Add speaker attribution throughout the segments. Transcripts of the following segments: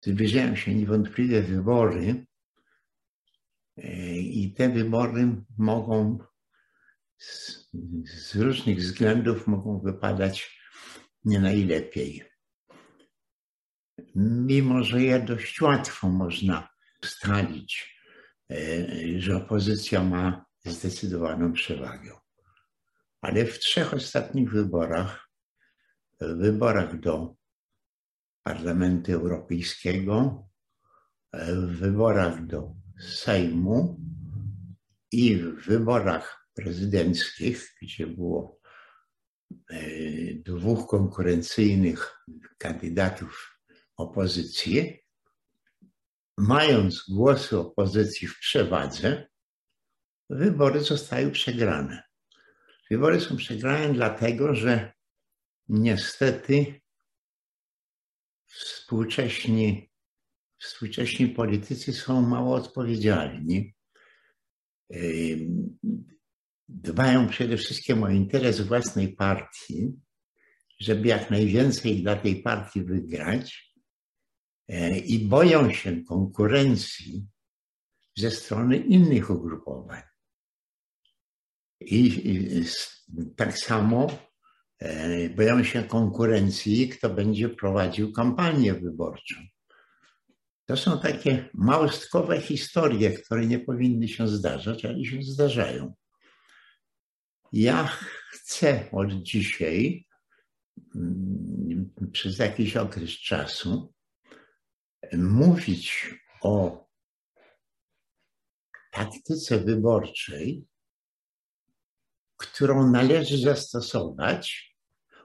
Speaker 1: zbliżają się niewątpliwie wybory e, i te wybory mogą z, z różnych względów mogą wypadać nie najlepiej. Mimo, że je dość łatwo można ustalić, e, że opozycja ma zdecydowaną przewagę. Ale w trzech ostatnich wyborach, wyborach do Parlamentu Europejskiego, w wyborach do Sejmu i w wyborach prezydenckich, gdzie było e, dwóch konkurencyjnych kandydatów opozycji, mając głosy opozycji w przewadze, wybory zostały przegrane. Wybory są przegrane dlatego, że niestety współcześni, współcześni politycy są mało odpowiedzialni. Dbają przede wszystkim o interes własnej partii, żeby jak najwięcej dla tej partii wygrać e, i boją się konkurencji ze strony innych ugrupowań. I tak samo boją się konkurencji, kto będzie prowadził kampanię wyborczą. To są takie małostkowe historie, które nie powinny się zdarzać, ale się zdarzają. Ja chcę od dzisiaj, mm, przez jakiś okres czasu, mówić o taktyce wyborczej, którą należy zastosować,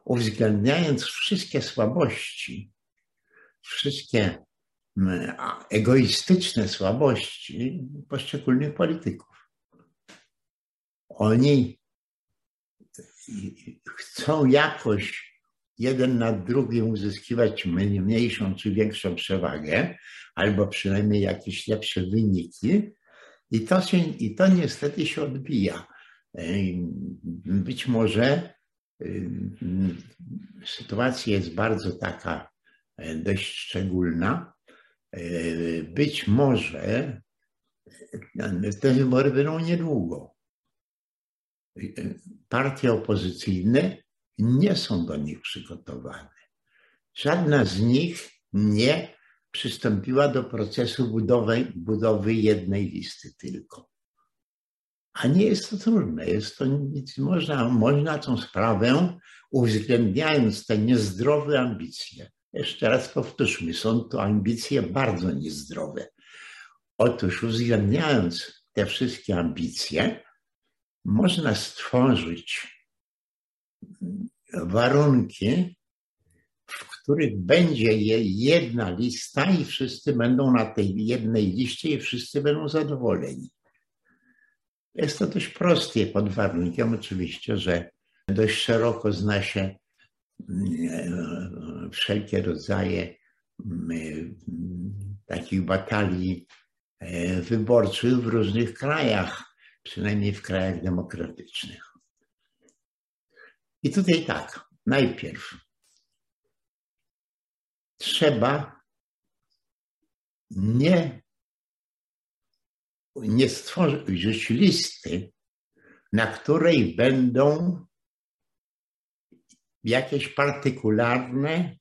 Speaker 1: uwzględniając wszystkie słabości, wszystkie mm, egoistyczne słabości poszczególnych polityków. Oni chcą jakoś jeden nad drugim uzyskiwać mniejszą czy większą przewagę, albo przynajmniej jakieś lepsze wyniki, i to, się, i to niestety się odbija. Być może sytuacja jest bardzo taka e, dość szczególna. E, być może e, te wybory będą niedługo. Partie opozycyjne nie są do nich przygotowane. Żadna z nich nie przystąpiła do procesu budowy, budowy jednej listy tylko. A nie jest to trudne. Jest to, można, można tą sprawę, uwzględniając te niezdrowe ambicje. Jeszcze raz powtórzmy, są to ambicje bardzo niezdrowe. Otóż uwzględniając te wszystkie ambicje, można stworzyć warunki, w których będzie jedna lista i wszyscy będą na tej jednej liście i wszyscy będą zadowoleni. Jest to dość proste pod warunkiem oczywiście, że dość szeroko zna się mm, wszelkie rodzaje mm, takich batalii e, wyborczych w różnych krajach, przynajmniej w krajach demokratycznych. I tutaj tak, najpierw trzeba nie, nie stworzyć listy, na której będą jakieś partykularne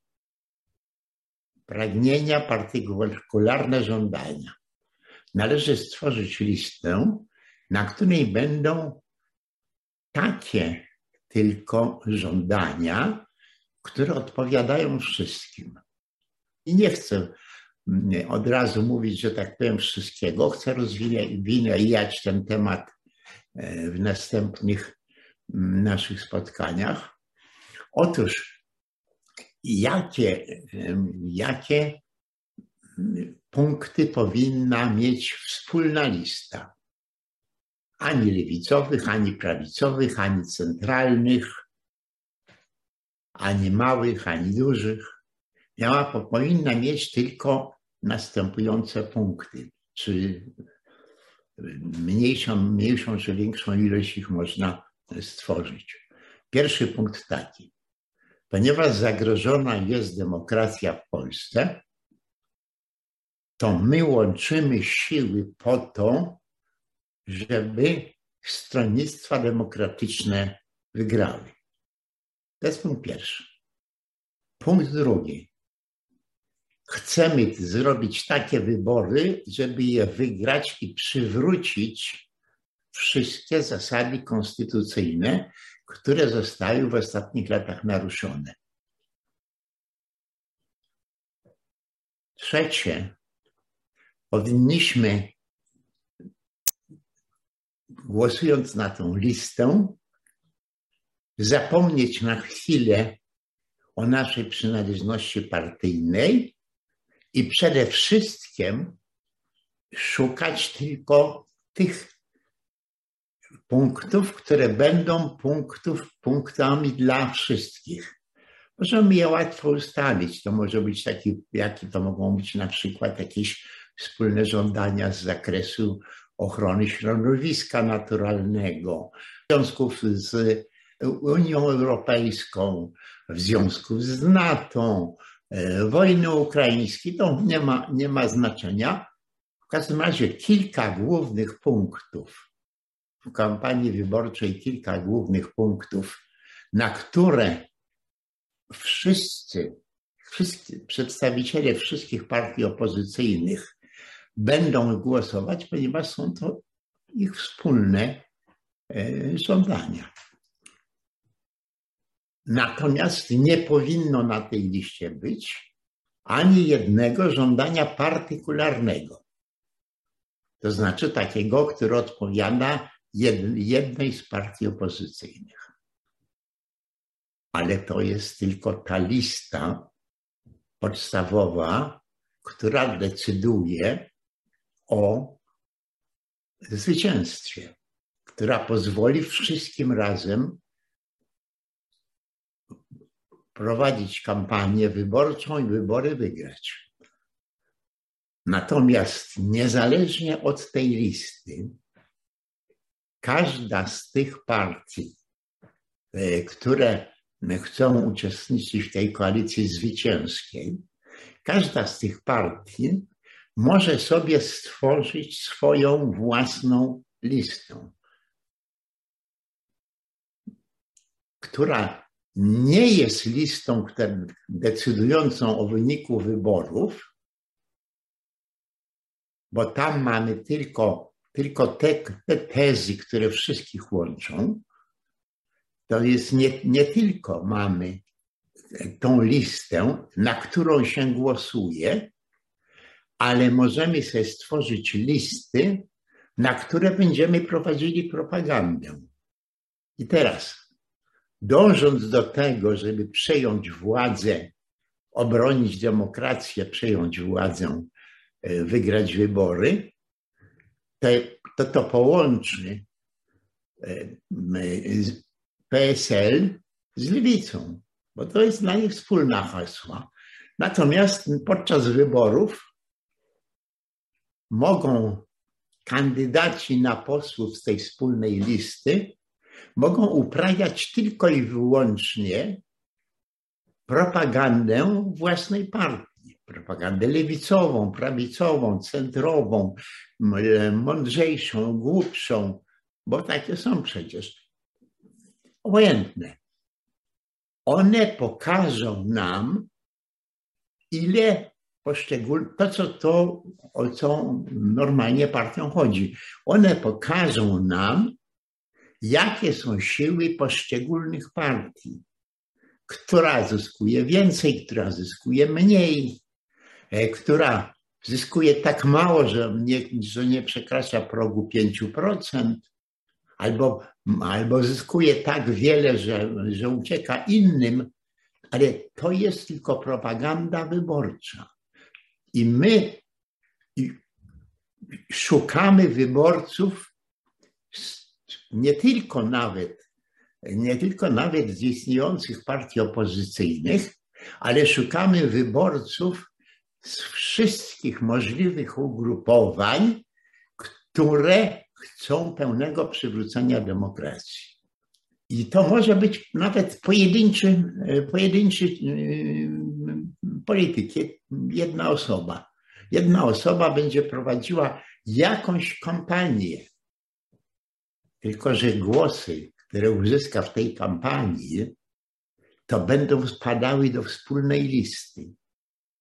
Speaker 1: pragnienia, partykularne żądania. Należy stworzyć listę, na której będą takie tylko żądania, które odpowiadają wszystkim. I nie chcę od razu mówić, że tak powiem, wszystkiego. Chcę rozwijać ten temat e, w następnych naszych spotkaniach. Otóż, jakie, jakie punkty powinna mieć wspólna lista? Ani lewicowych, ani prawicowych, ani centralnych, ani małych, ani dużych miała, powinna mieć tylko następujące punkty, czy mniejszą, mniejszą czy większą ilość ich można stworzyć. Pierwszy punkt taki. Ponieważ zagrożona jest demokracja w Polsce, to my łączymy siły po to, żeby stronnictwa demokratyczne wygrały. To jest punkt pierwszy. Punkt drugi. Chcemy zrobić takie wybory, żeby je wygrać i przywrócić wszystkie zasady konstytucyjne, które zostały w ostatnich latach naruszone. Trzecie, powinniśmy, głosując na tą listę, zapomnieć na chwilę o naszej przynależności partyjnej i przede wszystkim szukać tylko tych punktów, które będą punktów, punktami dla wszystkich. Możemy je łatwo ustalić. To może być taki, jakie to mogą być na przykład jakieś wspólne żądania z zakresu ochrony środowiska naturalnego, związków z Unią Europejską, w związku z NATO, wojny ukraińskiej, to nie ma, nie ma znaczenia. W każdym razie kilka głównych punktów w kampanii wyborczej, kilka głównych punktów, na które wszyscy, wszyscy przedstawiciele wszystkich partii opozycyjnych będą głosować, ponieważ są to ich wspólne e, żądania. Natomiast nie powinno na tej liście być ani jednego żądania partykularnego. To znaczy takiego, który odpowiada jednej z partii opozycyjnych. Ale to jest tylko ta lista podstawowa, która decyduje o zwycięstwie, która pozwoli wszystkim razem prowadzić kampanię wyborczą i wybory wygrać. Natomiast niezależnie od tej listy, każda z tych partii, e, które chcą uczestniczyć w tej koalicji zwycięskiej, każda z tych partii może sobie stworzyć swoją własną listę, która nie jest listą decydującą o wyniku wyborów, bo tam mamy tylko, tylko te, te tezy, które wszystkich łączą. To jest nie, nie tylko mamy tą listę, na którą się głosuje, ale możemy sobie stworzyć listy, na które będziemy prowadzili propagandę. I teraz dążąc do tego, żeby przejąć władzę, obronić demokrację, przejąć władzę, e, wygrać wybory, to to połączy e, PSL z lewicą, bo to jest dla nich wspólna hasła. Natomiast podczas wyborów mogą kandydaci na posłów z tej wspólnej listy mogą uprawiać tylko i wyłącznie propagandę własnej partii. Propagandę lewicową, prawicową, centrową, mądrzejszą, głupszą, bo takie są przecież obojętne. One pokażą nam, ile poszczególne, to co to, o co normalnie partią chodzi. One pokażą nam, jakie są siły poszczególnych partii, która zyskuje więcej, która zyskuje mniej, e, która zyskuje tak mało, że nie, że nie przekracza progu 5%, albo, albo zyskuje tak wiele, że, że ucieka innym, ale to jest tylko propaganda wyborcza. I my szukamy wyborców nie tylko nawet, nie tylko nawet z istniejących partii opozycyjnych, ale szukamy wyborców z wszystkich możliwych ugrupowań, które chcą pełnego przywrócenia demokracji. I to może być nawet pojedynczy, pojedynczy yy, polityk, jedna osoba. Jedna osoba będzie prowadziła jakąś kampanię. Tylko, że głosy, które uzyska w tej kampanii, to będą spadały do wspólnej listy.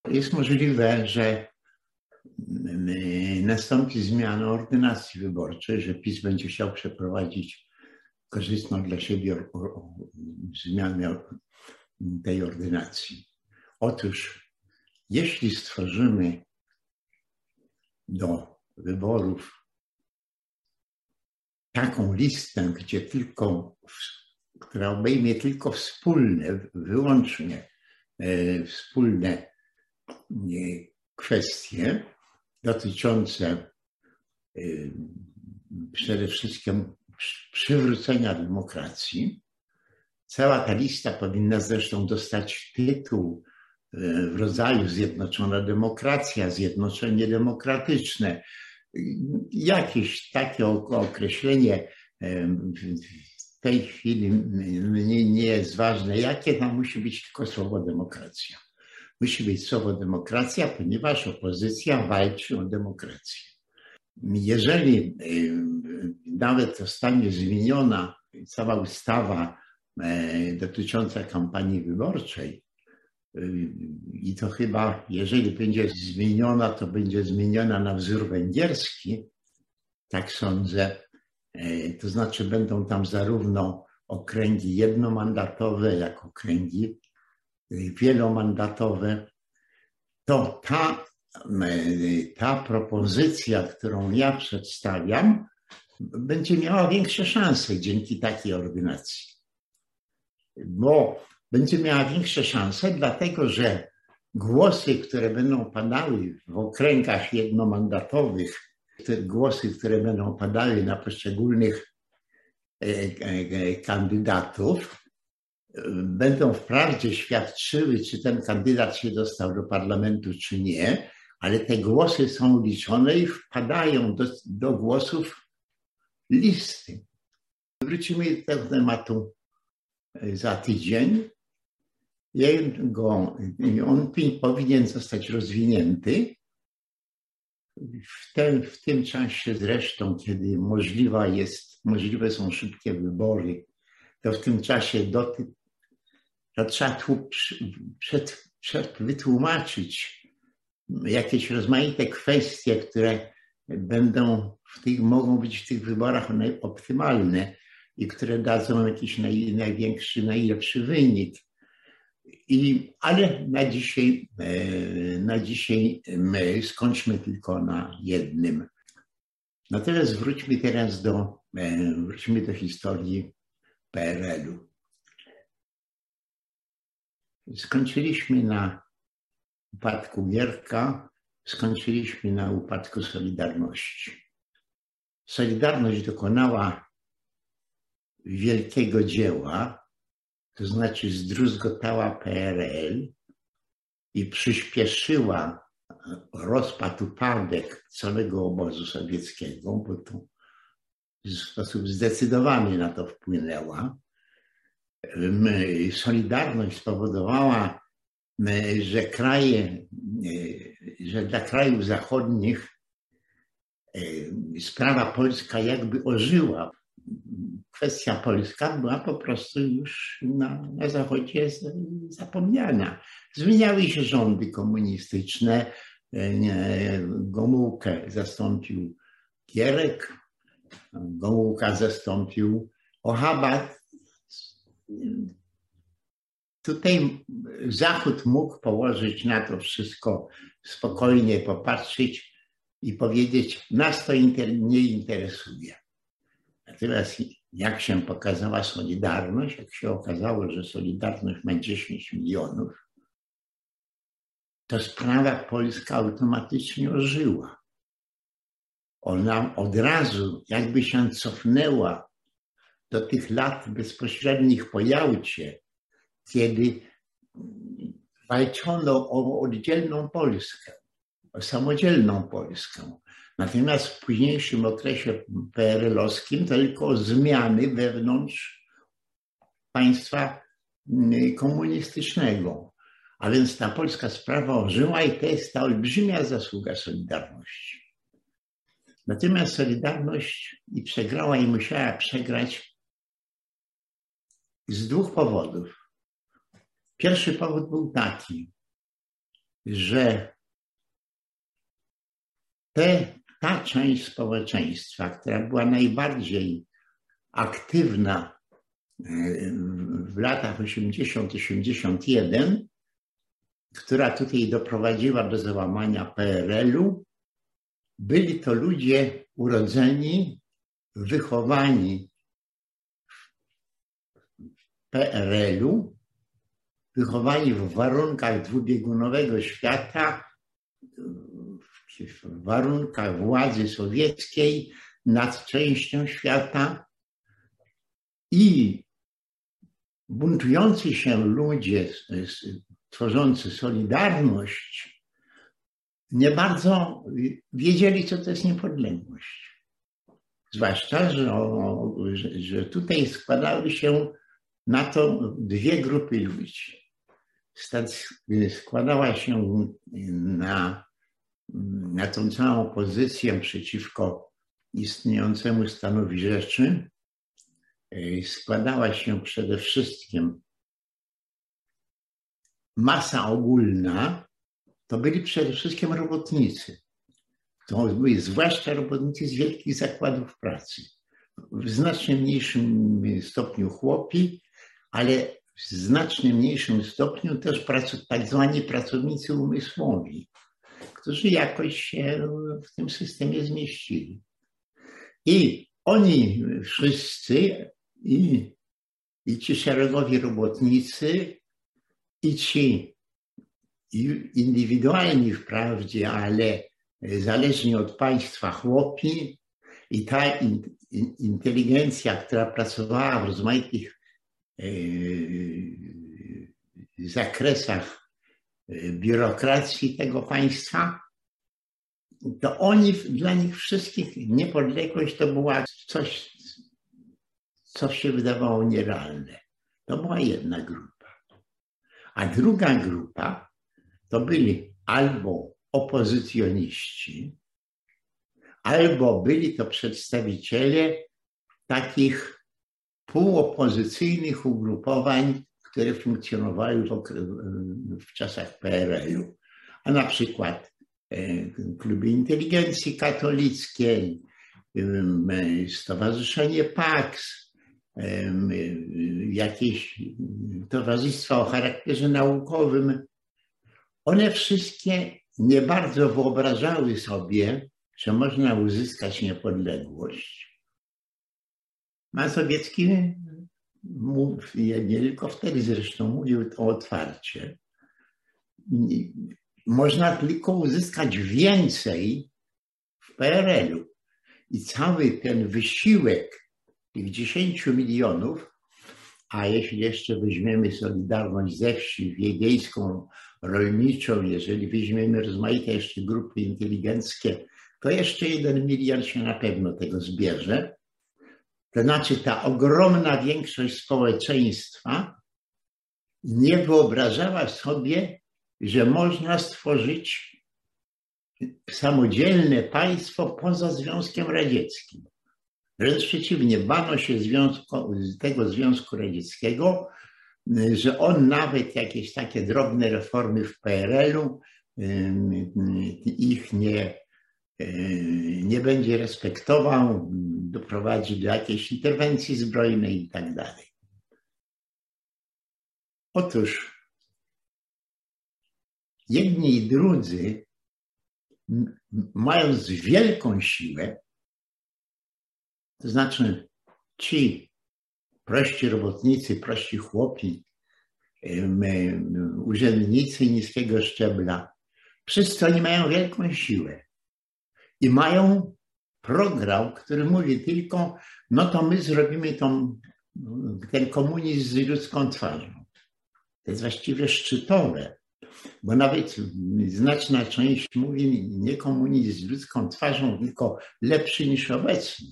Speaker 1: Jest możliwe, że nastąpi zmiana ordynacji wyborczej, że PiS będzie chciał przeprowadzić korzystną dla siebie zmianę tej ordynacji. Otóż, jeśli stworzymy do wyborów taką listę, gdzie tylko, która obejmie tylko wspólne, wyłącznie e, wspólne kwestie dotyczące e, przede wszystkim przywrócenia demokracji. Cała ta lista powinna zresztą dostać tytuł e, w rodzaju Zjednoczona Demokracja, Zjednoczenie Demokratyczne. Jakieś takie określenie w tej chwili nie, nie jest ważne, jakie tam musi być tylko słowo demokracja. Musi być słowo demokracja, ponieważ opozycja walczy o demokrację. Jeżeli nawet zostanie zmieniona cała ustawa e, dotycząca kampanii wyborczej, i to chyba, jeżeli będzie zmieniona, to będzie zmieniona na wzór węgierski, tak sądzę. E, to znaczy, będą tam zarówno okręgi jednomandatowe, jak okręgi wielomandatowe. To ta ta propozycja, którą ja przedstawiam, będzie miała większe szanse dzięki takiej ordynacji. Bo będzie miała większe szanse, dlatego że głosy, które będą padały w okręgach jednomandatowych, te głosy, które będą padały na poszczególnych e, e, kandydatów, będą wprawdzie świadczyły, czy ten kandydat się dostał do parlamentu, czy nie, ale te głosy są liczone i wpadają do, do głosów listy. Wrócimy do tego tematu e, za tydzień. Jego, on powinien zostać rozwinięty. W, ten, w tym czasie zresztą, kiedy możliwa jest, możliwe są szybkie wybory, to w tym czasie do, to trzeba tu przed, przed wytłumaczyć jakieś rozmaite kwestie, które będą w tych, mogą być w tych wyborach optymalne i które dadzą jakiś naj, największy, najlepszy wynik. I, ale na dzisiaj, e, na dzisiaj my skończmy tylko na jednym. Natomiast wróćmy teraz do, e, wróćmy do historii PRL-u. Skończyliśmy na upadku Gierka skończyliśmy na upadku Solidarności. Solidarność dokonała wielkiego dzieła, to znaczy zdruzgotała PRL i przyspieszyła rozpad, upadek całego obozu sowieckiego, bo to w sposób zdecydowany na to wpłynęła. Solidarność spowodowała że kraje, że dla krajów zachodnich sprawa polska jakby ożyła. Kwestia polska była po prostu już na, na Zachodzie zapomniana. Zmieniały się rządy komunistyczne. E, Gomułkę zastąpił Gierek, Gomułka zastąpił Ochaba Tutaj Zachód mógł położyć na to wszystko spokojnie, popatrzeć i powiedzieć, nas to nie interesuje. Natomiast jak się pokazała Solidarność, jak się okazało, że Solidarność ma 10 milionów, to sprawa polska automatycznie ożyła. Ona od razu jakby się cofnęła do tych lat bezpośrednich po Jałcie, kiedy walczono o oddzielną Polskę, o samodzielną Polskę. Natomiast w późniejszym okresie PRL-owskim tylko zmiany wewnątrz państwa mm, komunistycznego. A więc ta polska sprawa ożyła i to jest ta olbrzymia zasługa Solidarności. Natomiast Solidarność i przegrała i musiała przegrać z dwóch powodów. Pierwszy powód był taki, że te, ta część społeczeństwa, która była najbardziej aktywna e, w latach 80-81, która tutaj doprowadziła do załamania PRL-u, byli to ludzie urodzeni, wychowani w PRL-u, wychowani w warunkach dwubiegunowego świata, w warunkach władzy sowieckiej nad częścią świata i buntujący się ludzie tworzący Solidarność nie bardzo wiedzieli, co to jest niepodległość. Zwłaszcza, że, że tutaj składały się na to dwie grupy ludzi. Składała się na, na tą całą pozycję przeciwko istniejącemu stanowi rzeczy, składała się przede wszystkim masa ogólna, to byli przede wszystkim robotnicy. To byli zwłaszcza robotnicy z wielkich zakładów pracy. W znacznie mniejszym stopniu chłopi, ale w znacznie mniejszym stopniu też tak zwani pracownicy umysłowi, którzy jakoś się w tym systemie zmieścili. I oni wszyscy, i, i ci szeregowi robotnicy, i ci indywidualni wprawdzie, ale zależni od państwa chłopi i ta inteligencja, która pracowała w rozmaitych e, zakresach biurokracji tego państwa, to oni, dla nich wszystkich niepodległość to była coś, co się wydawało nierealne. To była jedna grupa. A druga grupa to byli albo opozycjoniści, albo byli to przedstawiciele takich półopozycyjnych ugrupowań, które funkcjonowały w, w czasach PRL-u, a na przykład e, kluby inteligencji katolickiej, Stowarzyszenie PAX, jakieś towarzystwa o charakterze naukowym, one wszystkie nie bardzo wyobrażały sobie, że można uzyskać niepodległość. Mazowiecki nie tylko wtedy zresztą mówił to otwarcie. Można tylko uzyskać więcej w PRL-u. I cały ten wysiłek tych 10 milionów, a jeśli jeszcze weźmiemy Solidarność ze wsi, wiejską, rolniczą, jeżeli weźmiemy rozmaite jeszcze grupy inteligenckie, to jeszcze jeden miliard się na pewno tego zbierze. To znaczy ta ogromna większość społeczeństwa nie wyobrażała sobie, że można stworzyć samodzielne państwo poza Związkiem Radzieckim. Wręcz przeciwnie, bano się związku, tego Związku Radzieckiego, że on nawet jakieś takie drobne reformy w PRL-u ich nie, nie będzie respektował, doprowadzi do jakiejś interwencji zbrojnej i tak dalej. Otóż jedni i drudzy, mając wielką siłę, to znaczy ci prości robotnicy, prości chłopi, urzędnicy niskiego szczebla, wszyscy oni mają wielką siłę i mają program, który mówi tylko, no to my zrobimy tą, ten komunizm z ludzką twarzą. To jest właściwie szczytowe, bo nawet znaczna część mówi nie komunizm z ludzką twarzą, tylko lepszy niż obecny.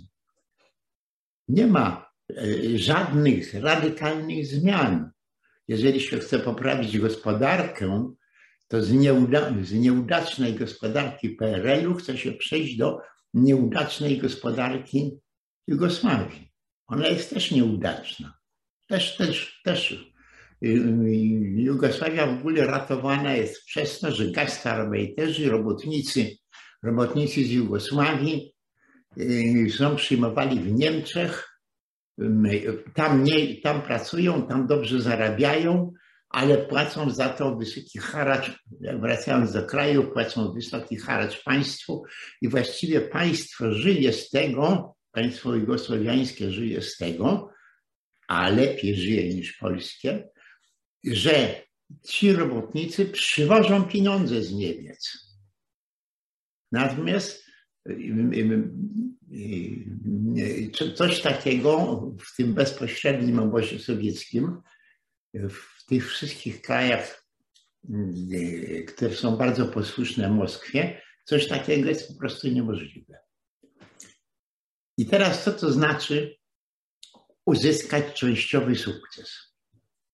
Speaker 1: Nie ma e, żadnych radykalnych zmian. jeżeli się chce poprawić gospodarkę, to z, nieuda z nieudacznej gospodarki PRL-u chce się przejść do nieudacznej gospodarki Jugosławii. Ona jest też nieudaczna. Też, też, też. Y, y, Jugosławia w ogóle ratowana jest przez to, że gastarbeiterzy, robotnicy, robotnicy z Jugosławii y, są przyjmowani w Niemczech, tam, nie, tam pracują, tam dobrze zarabiają, ale płacą za to wysoki haracz, wracając do kraju, płacą wysoki haracz państwu i właściwie państwo żyje z tego, państwo jugosłowiańskie żyje z tego, a lepiej żyje niż polskie, że ci robotnicy przywożą pieniądze z Niemiec. Natomiast coś takiego w tym bezpośrednim obozie sowieckim, w tych wszystkich krajach, które są bardzo posłuszne Moskwie, coś takiego jest po prostu niemożliwe. I teraz co to znaczy uzyskać częściowy sukces?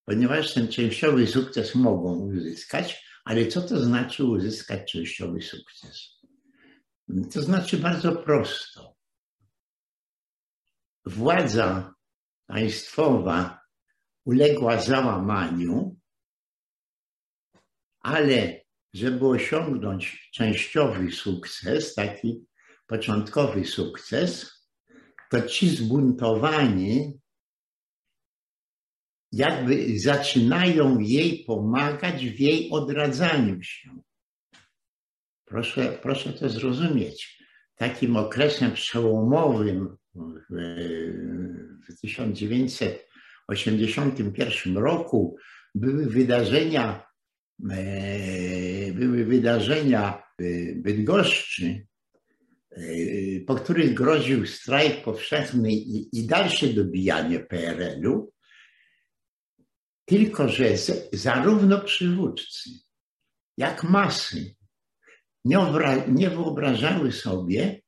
Speaker 1: Ponieważ ten częściowy sukces mogą uzyskać, ale co to znaczy uzyskać częściowy sukces? To znaczy bardzo prosto. Władza państwowa uległa załamaniu, ale żeby osiągnąć częściowy sukces, taki początkowy sukces, to ci zbuntowani jakby zaczynają jej pomagać w jej odradzaniu się. Proszę, proszę to zrozumieć. Takim okresem przełomowym w, w 1981 roku były wydarzenia, e, były wydarzenia w Bydgoszczy, e, po których groził strajk powszechny i, i dalsze dobijanie PRL-u, tylko że z, zarówno przywódcy, jak masy nie, nie wyobrażały sobie,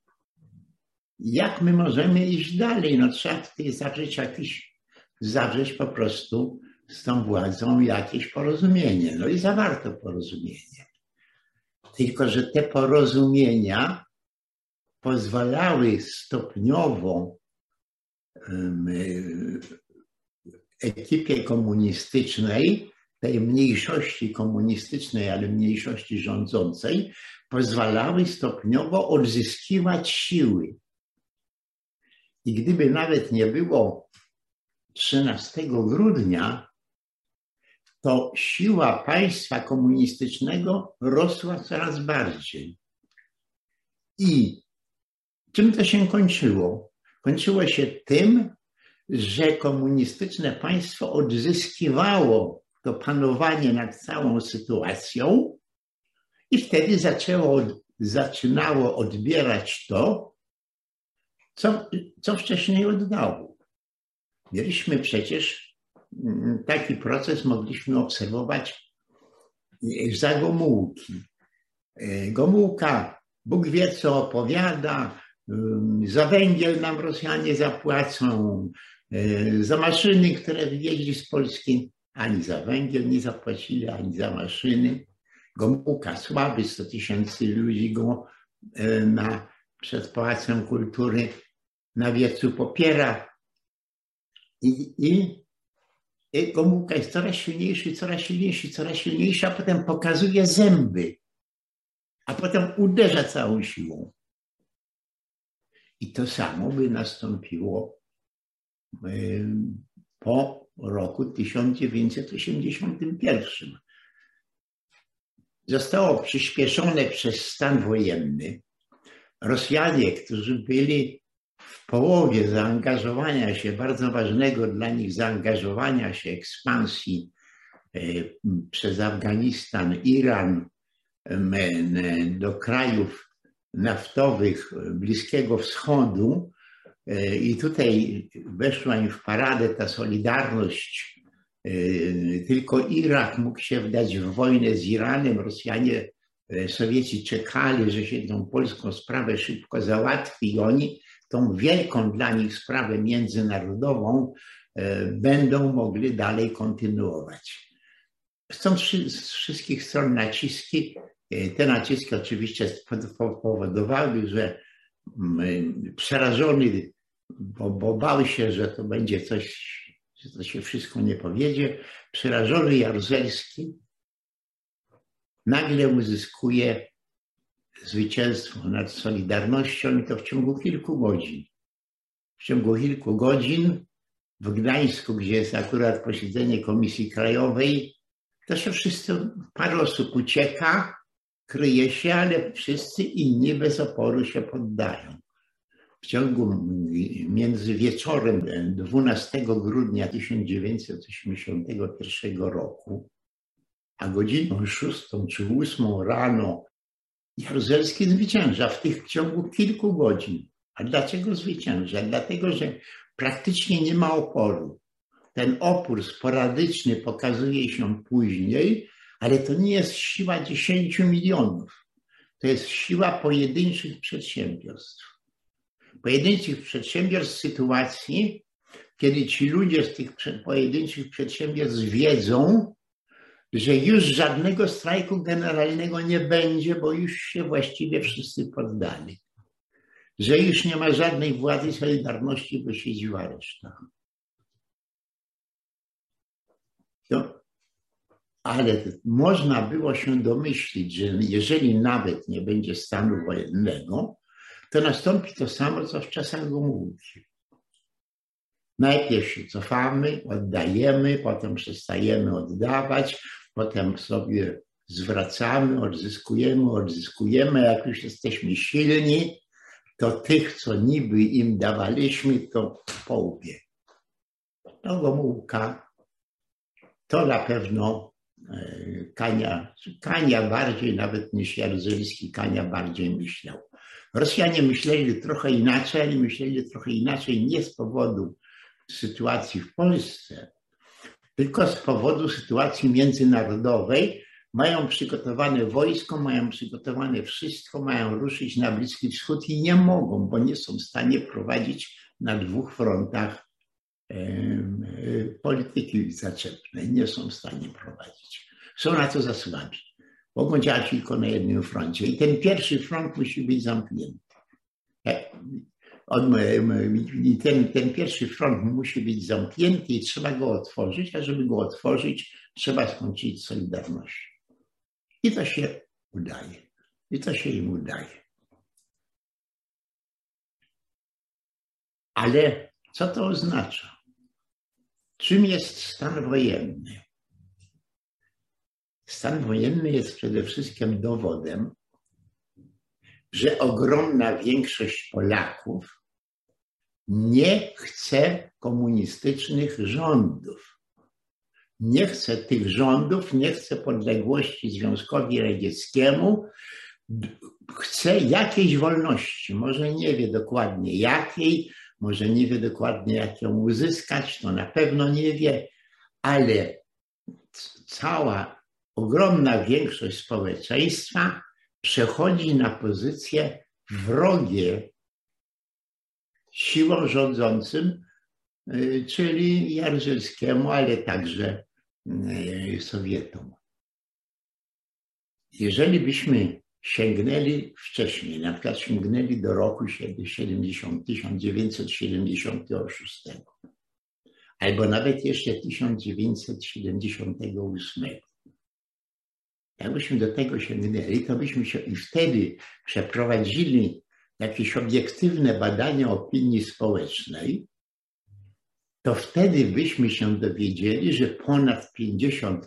Speaker 1: jak my możemy iść dalej. No trzeba tutaj zawrzeć jakiś, zawrzeć po prostu z tą władzą jakieś porozumienie. No i zawarto porozumienie. Tylko, że te porozumienia pozwalały stopniowo ekipie komunistycznej, tej mniejszości komunistycznej, ale mniejszości rządzącej, pozwalały stopniowo odzyskiwać siły. I gdyby nawet nie było 13 grudnia, to siła państwa komunistycznego rosła coraz bardziej. I czym to się kończyło? Kończyło się tym, że komunistyczne państwo odzyskiwało to panowanie nad całą sytuacją i wtedy zaczęło, zaczynało odbierać to, co, co wcześniej oddało. Mieliśmy przecież mm, taki proces, mogliśmy obserwować za Gomułki. E, Gomułka, Bóg wie co opowiada, za węgiel nam Rosjanie zapłacą, E, za maszyny, które wywieźli z Polski, ani za węgiel nie zapłacili, ani za maszyny. Gomułka słaby, 100 tysięcy ludzi go e, na, przed Pałacem Kultury na wiecu popiera. I, i, i jest coraz silniejszy, coraz silniejszy, coraz silniejszy, a potem pokazuje zęby, a potem uderza całą siłą. I to samo by nastąpiło po roku 1981. Zostało przyspieszone przez stan wojenny. Rosjanie, którzy byli w połowie zaangażowania się, bardzo ważnego dla nich zaangażowania się, ekspansji e, przez Afganistan, Iran do krajów naftowych Bliskiego Wschodu, E, I tutaj weszła im w paradę ta solidarność. E, tylko Irak mógł się wdać w wojnę z Iranem. Rosjanie, e, Sowieci czekali, że się tą polską sprawę szybko załatwi i oni tą wielką dla nich sprawę międzynarodową będą mogli dalej kontynuować. Są z wszystkich stron naciski. Te naciski oczywiście powodowały, że przerażony, bo, bo bał się, że to będzie coś, że to się wszystko nie powiedzie, przerażony Jaruzelski nagle uzyskuje zwycięstwo nad Solidarnością i to w ciągu kilku godzin. W ciągu kilku godzin w Gdańsku, gdzie jest akurat posiedzenie Komisji Krajowej, to się wszyscy, parę osób ucieka, kryje się, ale wszyscy inni bez oporu się poddają. W ciągu między wieczorem 12 grudnia 1981 roku, a godziną 6 czy 8 rano Jaruzelski zwycięża w tych w ciągu kilku godzin. A dlaczego zwycięża? Dlatego, że praktycznie nie ma oporu. Ten opór sporadyczny pokazuje się później, ale to nie jest siła 10 milionów. To jest siła pojedynczych przedsiębiorstw. Pojedynczych przedsiębiorstw w sytuacji, kiedy ci ludzie z tych pojedynczych przedsiębiorstw wiedzą, że już żadnego strajku generalnego nie będzie, bo już się właściwie wszyscy poddali. Że już nie ma żadnej władzy Solidarności, bo siedzi w aresztach. No, ale można było się domyślić, że jeżeli nawet nie będzie stanu wojennego, to nastąpi to samo, co w czasach Gomułki. Najpierw się cofamy, oddajemy, potem przestajemy oddawać, potem sobie zwracamy, odzyskujemy, odzyskujemy. Jak już jesteśmy silni, to tych, co niby im dawaliśmy, to po łbie. No Gomułka to na pewno e, Kania, Kania bardziej nawet niż Jaruzelski, Kania bardziej myślał. Rosjanie myśleli trochę inaczej, myśleli trochę inaczej nie z powodu sytuacji w Polsce, tylko z powodu sytuacji międzynarodowej. Mają przygotowane wojsko, mają przygotowane wszystko, mają ruszyć na Bliski Wschód i nie mogą, bo nie są w stanie prowadzić na dwóch frontach polityki zaczepnej. Nie są w stanie prowadzić. Są na to za słabi. Mogą działać tylko na jednym froncie. I ten pierwszy front musi być zamknięty. On, ten, ten pierwszy front musi być zamknięty i trzeba go otworzyć, a żeby go otworzyć, trzeba skończyć Solidarność. I to się udaje. I to się im udaje. Ale co to oznacza? Czym jest stan wojenny? Stan wojenny jest przede wszystkim dowodem, że ogromna większość Polaków nie chce komunistycznych rządów. Nie chce tych rządów, nie chce podległości Związkowi Radzieckiemu, chce jakiejś wolności. Może nie wie dokładnie jakiej, może nie wie dokładnie, jak ją uzyskać, to na pewno nie wie, ale cała ogromna większość społeczeństwa przechodzi na pozycję wrogie siłom rządzącym, y, czyli Jaruzelskiemu, ale także y, Sowietom. Jeżeli byśmy sięgnęli wcześniej, na przykład sięgnęli do roku 70, 1976, albo nawet jeszcze 1978, Jakbyśmy do tego sięgnęli, to byśmy się i wtedy przeprowadzili jakieś obiektywne badania opinii społecznej, to wtedy byśmy się dowiedzieli, że ponad 50%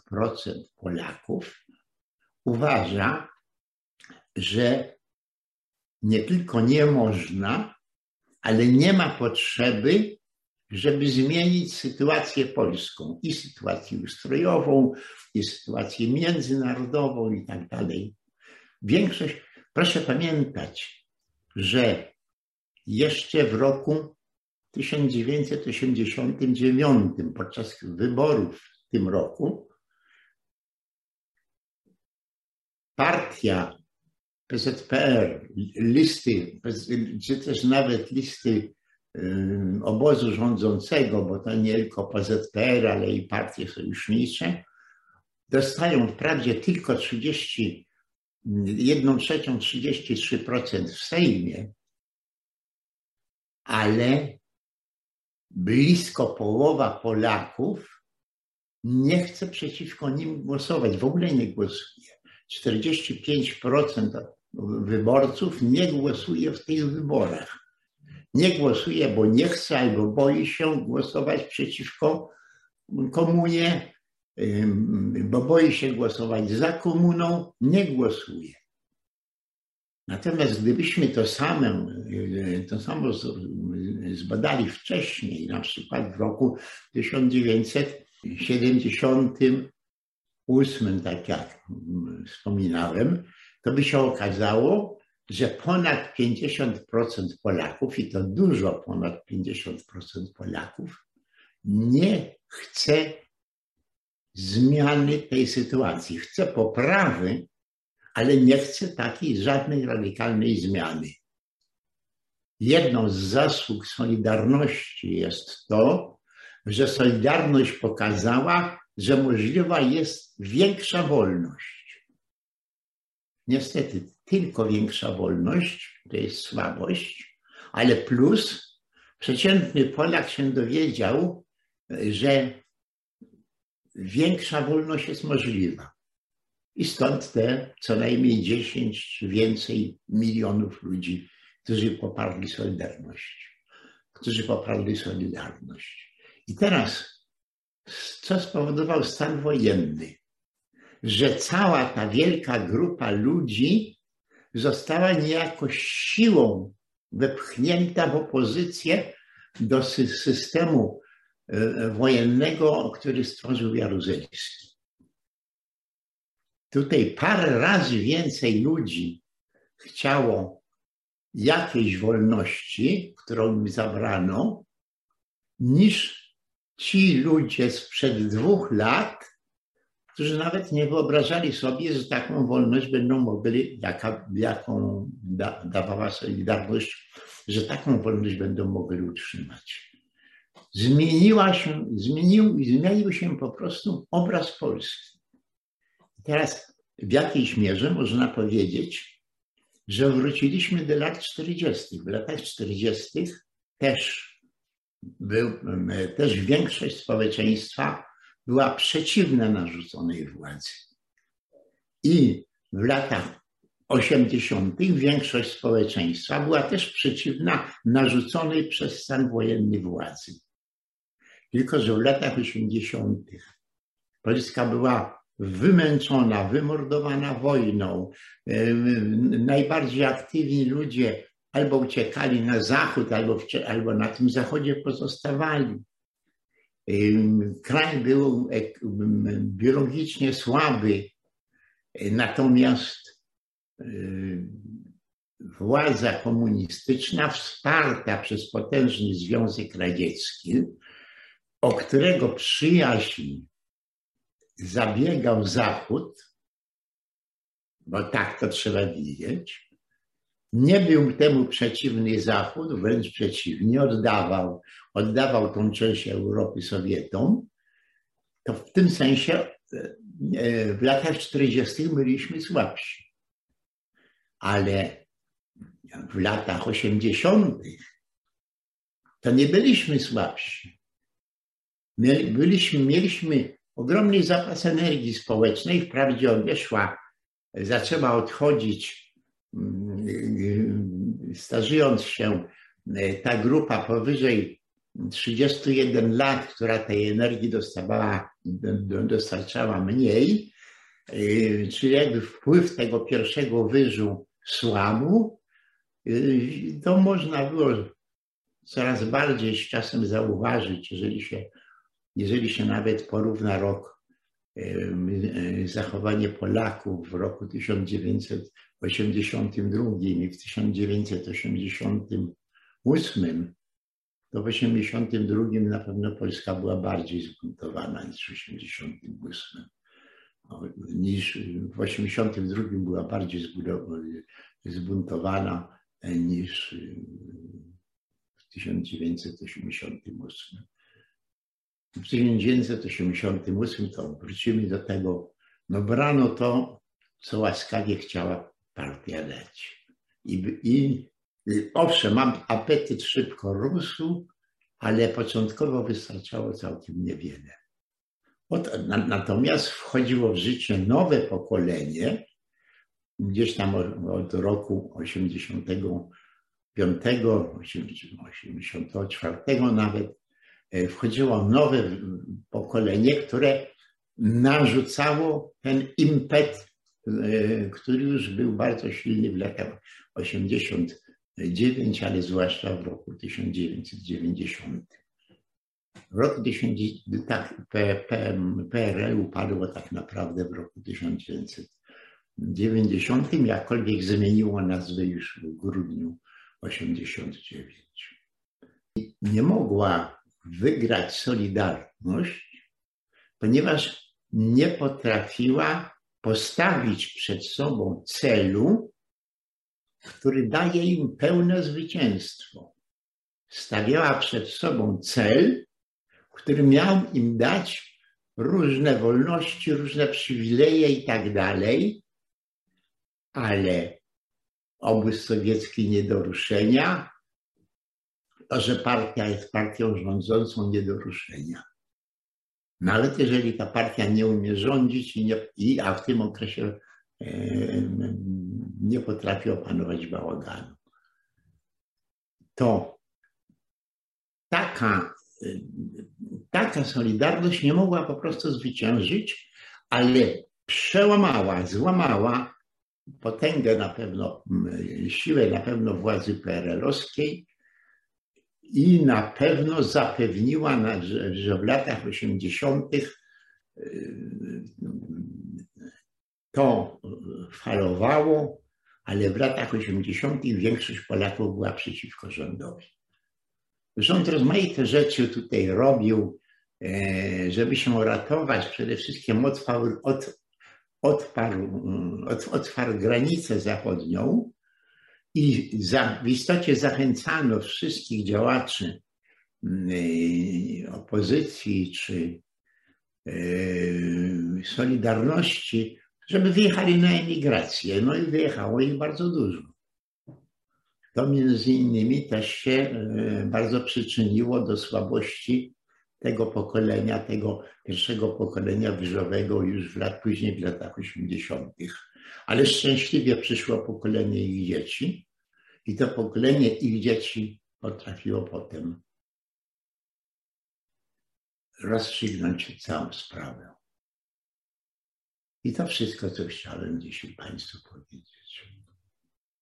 Speaker 1: Polaków uważa, że nie tylko nie można, ale nie ma potrzeby żeby zmienić sytuację polską i sytuację ustrojową, i sytuację międzynarodową i tak dalej. Większość, proszę pamiętać, że jeszcze w roku 1989, podczas wyborów w tym roku, partia PZPR, listy, czy też nawet listy obozu rządzącego, bo to nie tylko PZPR, ale i partie sojusznicze, dostają wprawdzie tylko 30, 1 trzecią 33% w Sejmie, ale blisko połowa Polaków nie chce przeciwko nim głosować, w ogóle nie głosuje. 45% wyborców nie głosuje w tych wyborach. Nie głosuje, bo nie chce albo boi się głosować przeciwko komunie, bo boi się głosować za komuną, nie głosuje. Natomiast gdybyśmy to samo, to samo zbadali wcześniej, na przykład w roku 1978, tak jak wspominałem, to by się okazało, że ponad 50% Polaków, i to dużo ponad 50% Polaków, nie chce zmiany tej sytuacji. Chce poprawy, ale nie chce takiej żadnej radykalnej zmiany. Jedną z zasług Solidarności jest to, że Solidarność pokazała, że możliwa jest większa wolność. Niestety, tylko większa wolność to jest słabość, ale plus przeciętny Polak się dowiedział, że większa wolność jest możliwa. I stąd te co najmniej 10 czy więcej milionów ludzi, którzy poparli Solidarność. Którzy poparli Solidarność. I teraz, co spowodował stan wojenny? Że cała ta wielka grupa ludzi została niejako siłą wepchnięta w opozycję do systemu e, wojennego, który stworzył Jaruzelski. Tutaj parę razy więcej ludzi chciało jakiejś wolności, którą mi zabrano, niż ci ludzie sprzed dwóch lat, którzy nawet nie wyobrażali sobie, że taką wolność będą mogli, jaka, jaką da, dawała Solidarność, że taką wolność będą mogli utrzymać. Zmieniła się, zmienił, zmienił się po prostu obraz Polski. Teraz w jakiejś mierze można powiedzieć, że wróciliśmy do lat 40. W latach 40. też, był, też większość społeczeństwa była przeciwna narzuconej władzy. I w latach 80. większość społeczeństwa była też przeciwna narzuconej przez stan wojenny władzy. Tylko, że w latach 80. Polska była wymęczona, wymordowana wojną. Najbardziej aktywni ludzie albo uciekali na zachód, albo, albo na tym zachodzie pozostawali. Kraj był biologicznie słaby, natomiast władza komunistyczna wsparta przez potężny Związek Radziecki, o którego przyjaźń zabiegał Zachód, bo tak to trzeba widzieć, nie był temu przeciwny Zachód, wręcz przeciwnie, oddawał, oddawał tą część Europy Sowietom, to w tym sensie e, e, w latach 40. byliśmy słabsi. Ale w latach 80. to nie byliśmy słabsi. Byliśmy, mieliśmy ogromny zapas energii społecznej. Wprawdzie odeszła, zaczęła odchodzić, mm, starzejąc się, e, ta grupa powyżej 31 lat, która tej energii dostawała, dostarczała mniej, e, czyli jakby wpływ tego pierwszego wyżu słabu, e, to można było coraz bardziej z czasem zauważyć, jeżeli się jeżeli się nawet porówna rok, zachowanie Polaków w roku 1982 i w 1988, to w 1982 na pewno Polska była bardziej zbuntowana niż w 1988. Niż w 1982 była bardziej zbuntowana niż w 1988. W 1988 to wrócimy do tego, no brano to, co łaskawie chciała partia dać. I, i owszem, mam apetyt szybko rósł, ale początkowo wystarczało całkiem niewiele. Od, na, natomiast wchodziło w życie nowe pokolenie, gdzieś tam od roku 85, 84 nawet, wchodziło nowe pokolenie, które narzucało ten impet, e, który już był bardzo silny w latach 89, ale zwłaszcza w roku 1990. W roku 1000, tak, PRL upadło tak naprawdę w roku 1990, jakkolwiek zmieniło nazwę już w grudniu 89. Nie mogła wygrać Solidarność, ponieważ nie potrafiła postawić przed sobą celu, który daje im pełne zwycięstwo. Stawiała przed sobą cel, który miał im dać różne wolności, różne przywileje i tak dalej, ale obóz sowiecki nie do ruszenia, to, że partia jest partią rządzącą nie do ruszenia. Nawet jeżeli ta partia nie umie rządzić, i nie, i, a w tym okresie e, nie potrafi opanować bałaganu, to taka taka solidarność nie mogła po prostu zwyciężyć, ale przełamała, złamała potęgę na pewno, siłę na pewno władzy PRL-owskiej i na pewno zapewniła, że w latach 80. Y, to falowało, ale w latach 80. większość Polaków była przeciwko rządowi. Rząd rozmaite rzeczy tutaj robił, e, żeby się uratować. Przede wszystkim otwarł, od, odparł, od, otwarł granicę zachodnią i za, w istocie zachęcano wszystkich działaczy e, opozycji czy e, Solidarności, żeby wyjechali na emigrację. No i wyjechało ich bardzo dużo. To między innymi też się e, bardzo przyczyniło do słabości tego pokolenia, tego pierwszego pokolenia wyżowego już w lat, później w latach 80. Ale szczęśliwie przyszło pokolenie ich dzieci i to pokolenie ich dzieci potrafiło potem rozstrzygnąć całą sprawę. I to wszystko, co chciałem dzisiaj Państwu powiedzieć.